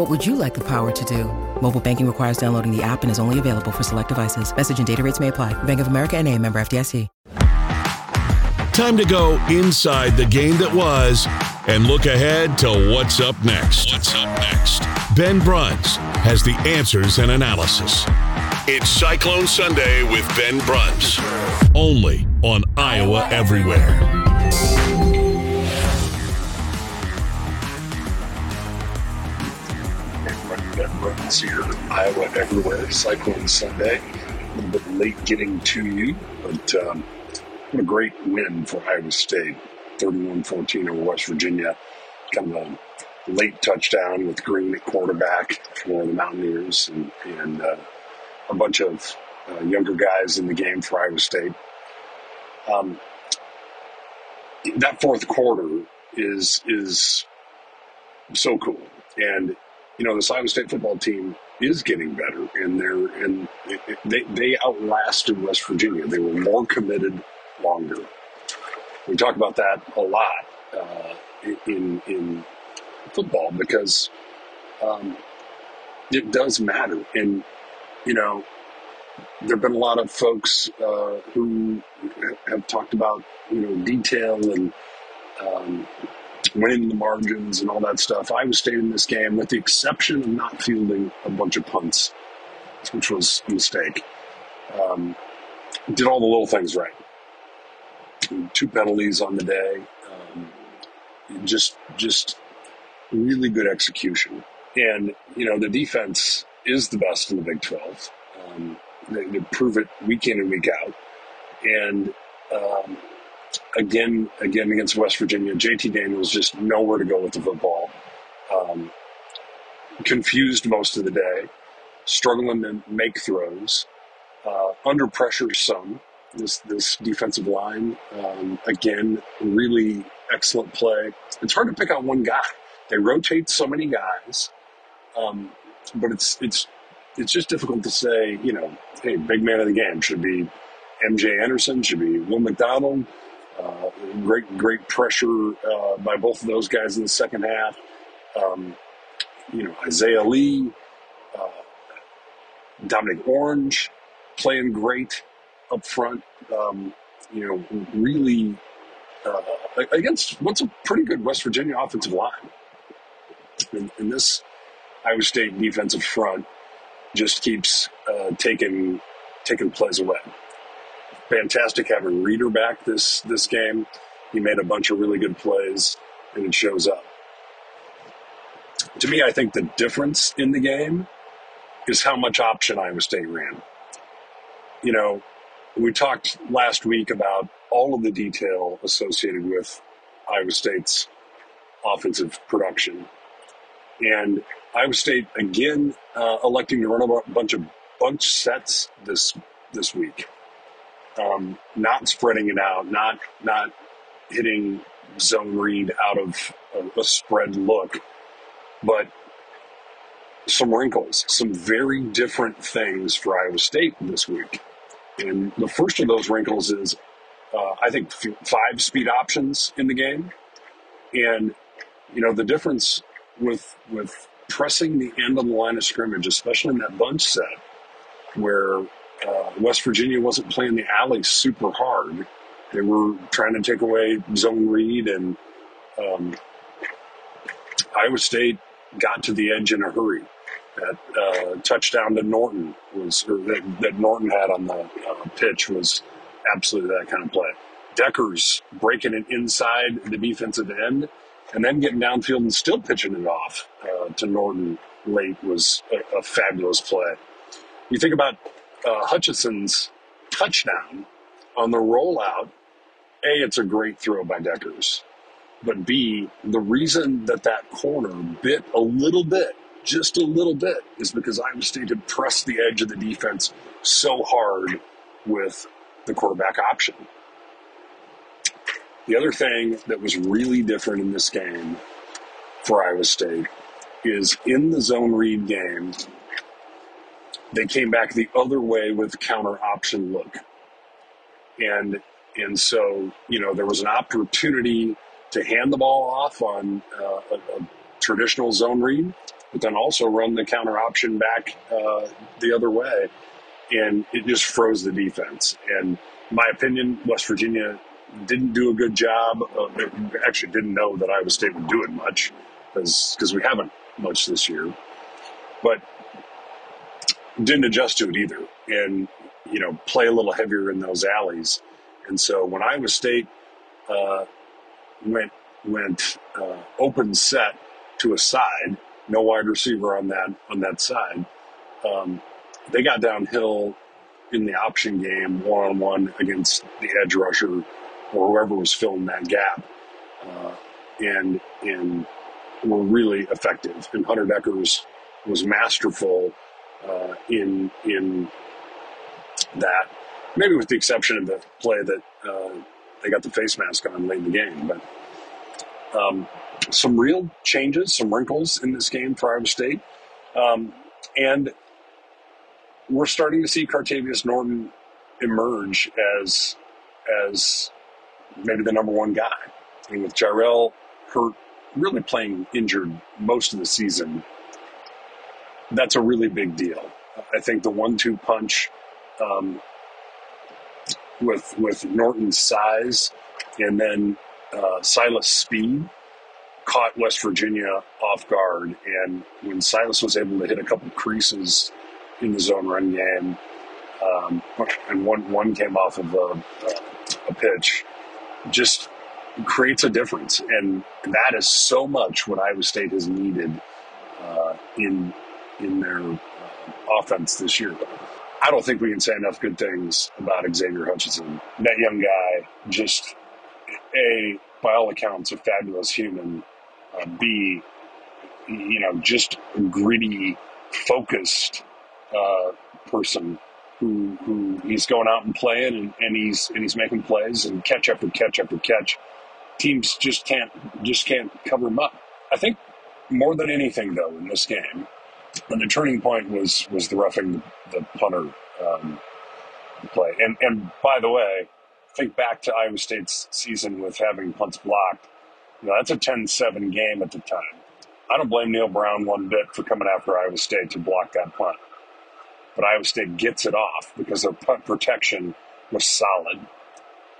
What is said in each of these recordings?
What would you like the power to do? Mobile banking requires downloading the app and is only available for select devices. Message and data rates may apply. Bank of America and a member FDIC. Time to go inside the game that was and look ahead to what's up next. What's up next? Ben Bruns has the answers and analysis. It's Cyclone Sunday with Ben Bruns. Only on Iowa Everywhere. Here, Iowa Everywhere, Cyclone Sunday. A little bit late getting to you, but um, what a great win for Iowa State. 31 14 over West Virginia. Kind of a late touchdown with Green at quarterback for the Mountaineers and, and uh, a bunch of uh, younger guys in the game for Iowa State. Um, that fourth quarter is is so cool, and you know this Iowa State football team is getting better, and they're and they they outlasted West Virginia. They were more committed, longer. We talk about that a lot uh, in in football because um, it does matter, and you know there have been a lot of folks uh, who have talked about you know detail and um, winning the margins and all that stuff. Iowa State in this game with the exception of not fielding a bunch of punts, which was a mistake. Um, did all the little things right. Two penalties on the day. Um, just just really good execution. And you know the defense is the best in the Big Twelve. Um, they, they prove it week in and week out. And um, again, again against West Virginia, JT Daniels just nowhere to go with the football. Um, confused most of the day, struggling to make throws, uh, under pressure some. This this defensive line um, again, really excellent play. It's hard to pick out one guy. They rotate so many guys, um, but it's it's it's just difficult to say. You know, hey, big man of the game should be MJ Anderson, should be Will McDonald. Uh, great, great pressure uh, by both of those guys in the second half. Um, you know, Isaiah Lee, uh, Dominic Orange playing great up front. Um, you know, really uh, against what's a pretty good West Virginia offensive line. And, and this Iowa State defensive front just keeps uh, taking taking plays away. Fantastic having Reader back this this game. He made a bunch of really good plays, and it shows up. To me, I think the difference in the game is how much option Iowa State ran. You know, we talked last week about all of the detail associated with Iowa State's offensive production. And Iowa State again uh, electing to run a bunch of bunch sets this this week, um, not spreading it out, not not hitting zone read out of a, a spread look, but some wrinkles, some very different things for Iowa State this week. And the first of those wrinkles is, uh, I think, f- five speed options in the game, and you know the difference with with pressing the end of the line of scrimmage, especially in that bunch set, where uh, West Virginia wasn't playing the alley super hard. They were trying to take away zone read, and um, Iowa State got to the edge in a hurry. That uh, touchdown to Norton was, that, that Norton had on the uh, pitch was absolutely that kind of play. Dekkers breaking it inside the defensive end and then getting downfield and still pitching it off uh, to Norton late was a, a, fabulous play. You think about uh, Hutchinson's touchdown on the rollout. A, it's a great throw by Dekkers. but B, the reason that that corner bit a little bit just a little bit is because Iowa State had pressed the edge of the defense so hard with the quarterback option. The other thing that was really different in this game for Iowa State is in the zone read game, they came back the other way with counter option look. And and so, you know, there was an opportunity to hand the ball off on uh, a, a, traditional zone read, but then also run the counter option back uh, the other way. And it just froze the defense. And my opinion, West Virginia didn't do a good job. Of, actually, didn't know that Iowa State would do it much because we haven't much this year. But didn't adjust to it either, and you know play a little heavier in those alleys. And so when Iowa State uh, went went uh, open set to a side, no wide receiver on that on that side. Um, they got downhill in the option game, one on one against the edge rusher or whoever was filling that gap, uh, and and were really effective. And Hunter Dekkers was masterful uh, in in that. Maybe with the exception of the play that uh, they got the face mask on late in the game, but um, some real changes, some wrinkles in this game for Iowa State, um, and we're starting to see Cartevious Norton emerge as as maybe the number one guy. I mean, with Jirehl hurt, really playing injured most of the season, that's a really big deal. I think the one-two punch um, with with Norton's size and then uh, Silas' speed caught West Virginia off guard. And when Silas was able to hit a couple creases in the zone run game, um, and one one came off of a, a pitch, just creates a difference. And that is so much what Iowa State has needed uh, in in their uh, offense this year. I don't think we can say enough good things about Xavier Hutchinson. That young guy, just a by all accounts, a fabulous human. Uh, B, you know, just a gritty, focused uh, person who who he's going out and playing and, and he's and he's making plays and catch after catch after catch. Teams just can't just can't cover him up. I think more than anything though in this game, and the turning point was was the roughing the, punter um, play. And and by the way, think back to Iowa State's season with having punts blocked. You know, that's a 10-7 game at the time. I don't blame Neal Brown one bit for coming after Iowa State to block that punt. But Iowa State gets it off because their punt protection was solid.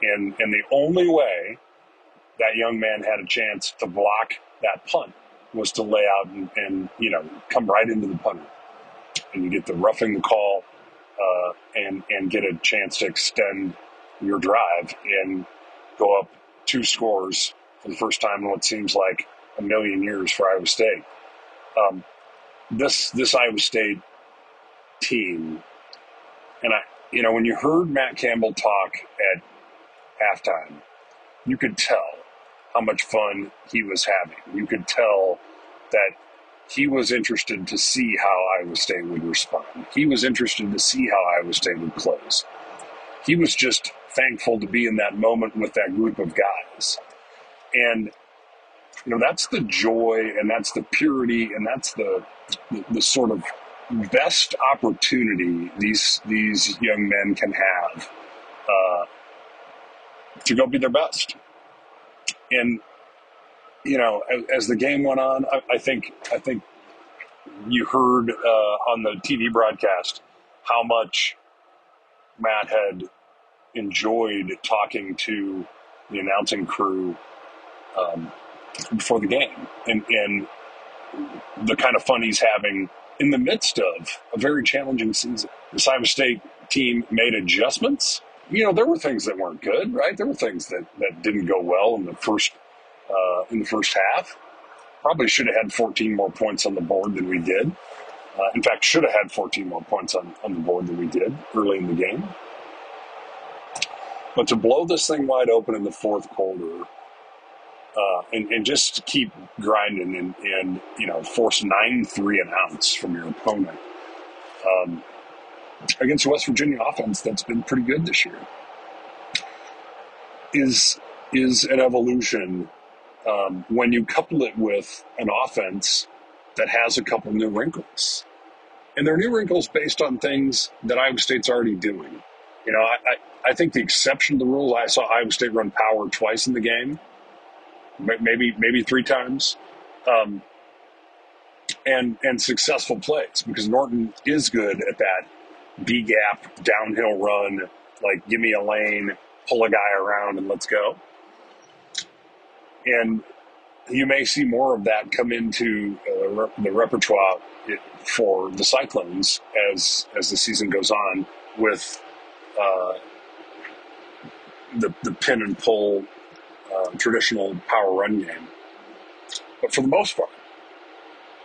And and the only way that young man had a chance to block that punt was to lay out and, and you know come right into the punter, and you get the roughing the call, uh, and and get a chance to extend your drive and go up two scores for the first time in what seems like a million years for Iowa State. Um, this this Iowa State team, and I, you know, when you heard Matt Campbell talk at halftime, you could tell how much fun he was having. You could tell that he was interested to see how Iowa State would respond. He was interested to see how Iowa State would close. He was just thankful to be in that moment with that group of guys. And you know that's the joy and that's the purity and that's the the, the sort of best opportunity these these young men can have uh, to go be their best. And you know, as, as the game went on, I, I, think I think you heard uh, on the TV broadcast how much Matt had enjoyed talking to the announcing crew um, before the game, and, and the kind of fun he's having in the midst of a very challenging season. The Iowa State team made adjustments. You know, there were things that weren't good, right? There were things that, that didn't go well in the first uh, in the first half. Probably should have had 14 more points on the board than we did. Uh, in fact, should have had 14 more points on, on the board than we did early in the game. But to blow this thing wide open in the fourth quarter uh, and, and just keep grinding and, and you know force nine three and outs from your opponent um, against West Virginia offense that's been pretty good this year is is an evolution um, when you couple it with an offense that has a couple new wrinkles. And they're new wrinkles based on things that Iowa State's already doing. You know, I, I, I think the exception to the rule, I saw Iowa State run power twice in the game, maybe maybe three times, um, and and successful plays because Norton is good at that B gap downhill run, like give me a lane, pull a guy around, and let's go. And you may see more of that come into uh, the repertoire for the Cyclones as as the season goes on with uh, the the pin and pull uh, traditional power run game. But for the most part,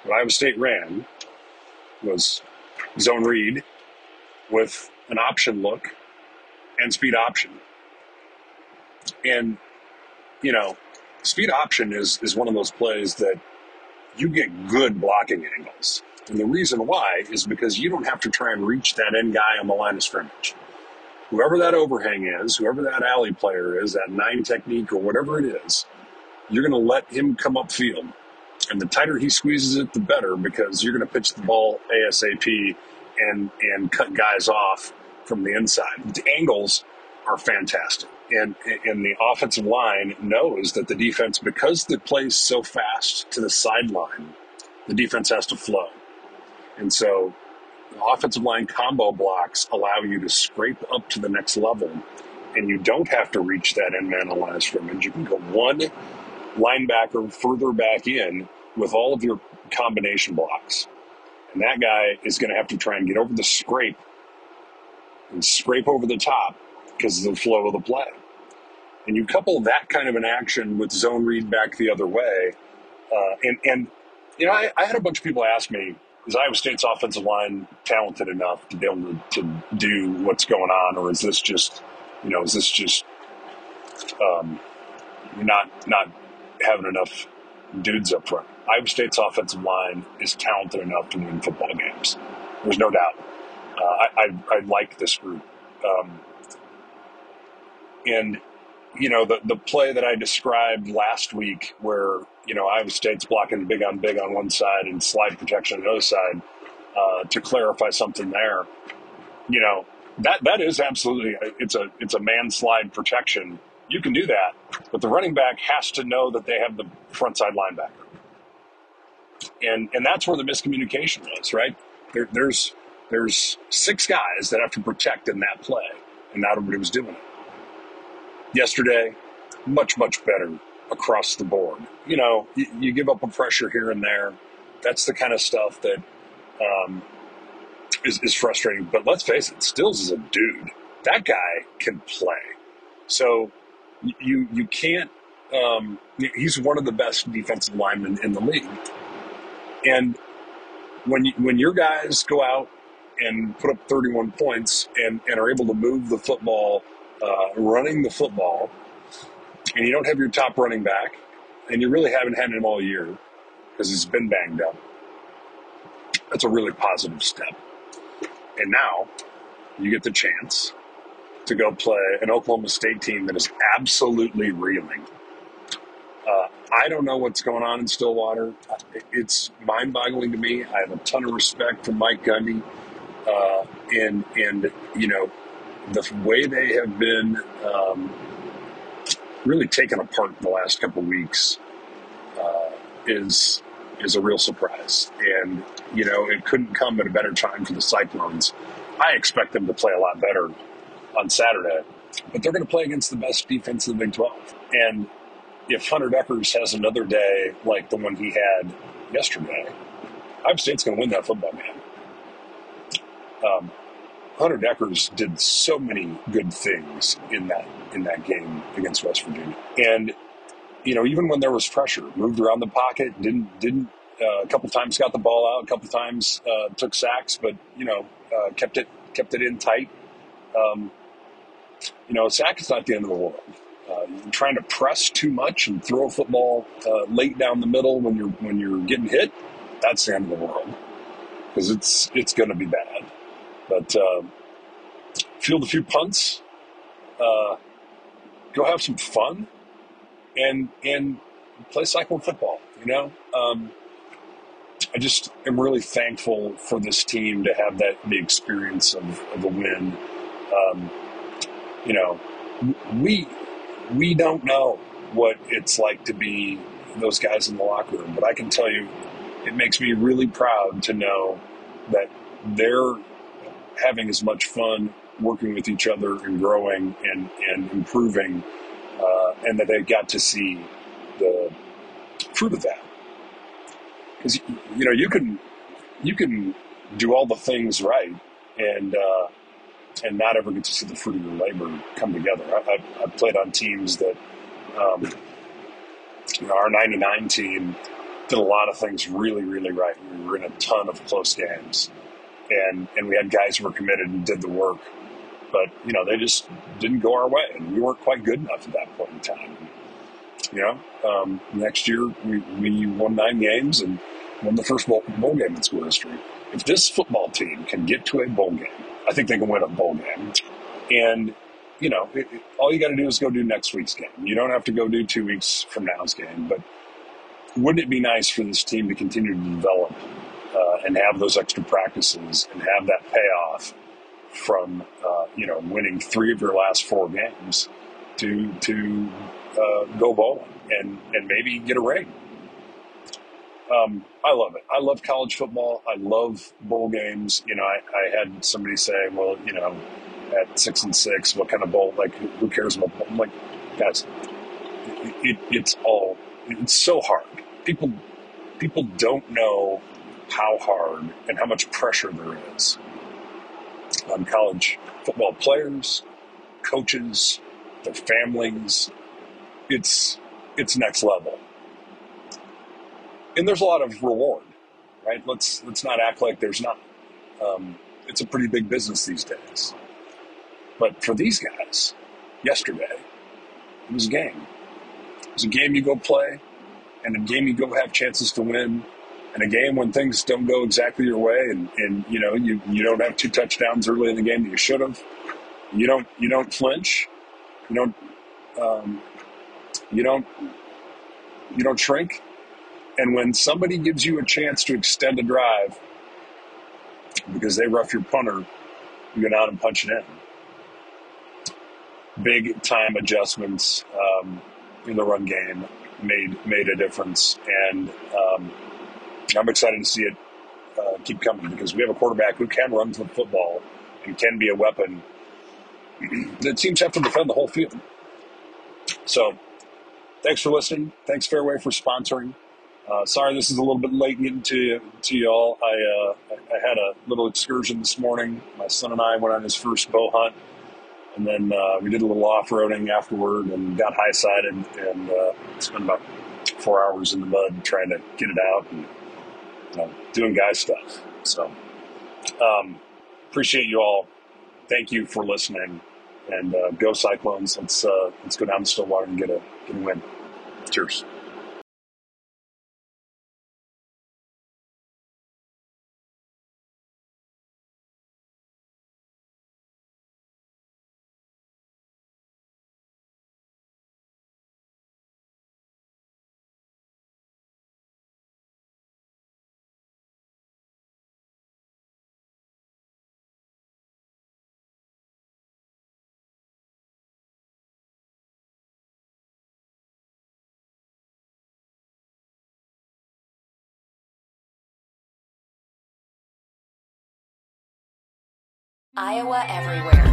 what Iowa State ran was zone read with an option look and speed option. And you know, speed option is is one of those plays that you get good blocking angles. And the reason why is because you don't have to try and reach that end guy on the line of scrimmage. Whoever that overhang is, whoever that alley player is, that nine technique or whatever it is, you're going to let him come upfield. And the tighter he squeezes it, the better because you're going to pitch the ball ASAP and, and cut guys off from the inside. The angles are fantastic. And and the offensive line knows that the defense, because the play's so fast to the sideline, the defense has to flow, and so the offensive line combo blocks allow you to scrape up to the next level, and you don't have to reach that end man of scrimmage. You can go one linebacker further back in with all of your combination blocks, and that guy is going to have to try and get over the scrape and scrape over the top because of the flow of the play. And you couple that kind of an action with zone read back the other way, uh, and and you know I, I, had a bunch of people ask me, is Iowa State's offensive line talented enough to be able to, to do what's going on, or is this just you know is this just um, not not having enough dudes up front? Iowa State's offensive line is talented enough to win football games. There's no doubt. Uh, I, I, I like this group. Um, and you know the the play that I described last week, where you know Iowa State's blocking big on big on one side and slide protection on the other side. Uh, to clarify something there, you know that that is absolutely it's a it's a man slide protection. You can do that, but the running back has to know that they have the front side linebacker, and and that's where the miscommunication was. Right there, there's there's six guys that have to protect in that play, and not everybody was doing it yesterday, much, much better across the board. You know, you, you give up a pressure here and there. That's the kind of stuff that um, is, is frustrating. But let's face it, Stills is a dude. That guy can play. So you you can't. Um, he's one of the best defensive linemen in the league. And when you, when your guys go out and put up 31 points and, and are able to move the football uh, running the football, and you don't have your top running back, and you really haven't had him all year because he's been banged up. That's a really positive step. And now you get the chance to go play an Oklahoma State team that is absolutely reeling. Uh, I don't know what's going on in Stillwater. It's mind boggling to me. I have a ton of respect for Mike Gundy. Uh, and, and, you know, the way they have been um, really taken apart in the last couple weeks uh, is is a real surprise. And you know, it couldn't come at a better time for the Cyclones. I expect them to play a lot better on Saturday, but they're going to play against the best defense in the Big 12. And if Hunter Dekkers has another day like the one he had yesterday, Iowa State's going to win that football game. Um, Hunter Dekkers did so many good things in that in that game against West Virginia, and you know even when there was pressure, moved around the pocket, didn't didn't uh, a couple times got the ball out, a couple times uh, took sacks, but you know uh, kept it kept it in tight. Um, you know, a sack is not the end of the world, uh, trying to press too much and throw a football uh, late down the middle when you're when you're getting hit, that's the end of the world because it's it's going to be bad. But uh, field a few punts, uh, go have some fun, and and play cycle football. You know, um, I just am really thankful for this team to have that the experience of, of a win. Um, you know, we we don't know what it's like to be those guys in the locker room, but I can tell you, it makes me really proud to know that they're having as much fun working with each other and growing and, and improving, uh, and that they got to see the fruit of that. Because you know you can you can do all the things right and uh, and not ever get to see the fruit of your labor come together. I, I, I played on teams that um, you know, our '99 team did a lot of things really really right. We were in a ton of close games, and and we had guys who were committed and did the work. But you know they just didn't go our way, and we weren't quite good enough at that point in time. You know, um, next year we, we won nine games and won the first bowl, bowl game in school history. If this football team can get to a bowl game, I think they can win a bowl game. And, you know, it, it, all you got to do is go do next week's game. You don't have to go do two weeks from now's game. But wouldn't it be nice for this team to continue to develop uh, and have those extra practices and have that payoff from, uh, you know, winning three of your last four games to, to uh, go bowling and, and maybe get a ring? Um, I love it. I love college football. I love bowl games. You know, I, I, had somebody say, well, you know, at six and six, what kind of bowl? Like, who cares about bowl? I'm like, guys, it, it, it's all, it's so hard. People, people don't know how hard and how much pressure there is on college football players, coaches, their families. It's, it's next level and there's a lot of reward, right? Let's let's not act like there's not. Um, it's a pretty big business these days. But for these guys, yesterday, it was a game. It was a game you go play, and a game you go have chances to win, and a game when things don't go exactly your way, and, and you know you, you don't have two touchdowns early in the game that you should have. You don't you don't flinch. You don't um, you don't you don't shrink and when somebody gives you a chance to extend a drive because they rough your punter, you go out and punch it in. Big time adjustments um, in the run game made made a difference, and um, I'm excited to see it uh, keep coming because we have a quarterback who can run the football and can be a weapon. the teams have to defend the whole field. So, thanks for listening. Thanks Fareway for sponsoring. Uh, sorry, this is a little bit late getting to to y'all. I uh, I had a little excursion this morning. My son and I went on his first bow hunt, and then uh, we did a little off roading afterward, and got high sided, and uh, spent about four hours in the mud trying to get it out and know, doing guy stuff. So, um, appreciate you all. Thank you for listening, and uh, go Cyclones. Let's uh, let's go down to Stillwater and get a get a win. Cheers. Iowa Everywhere.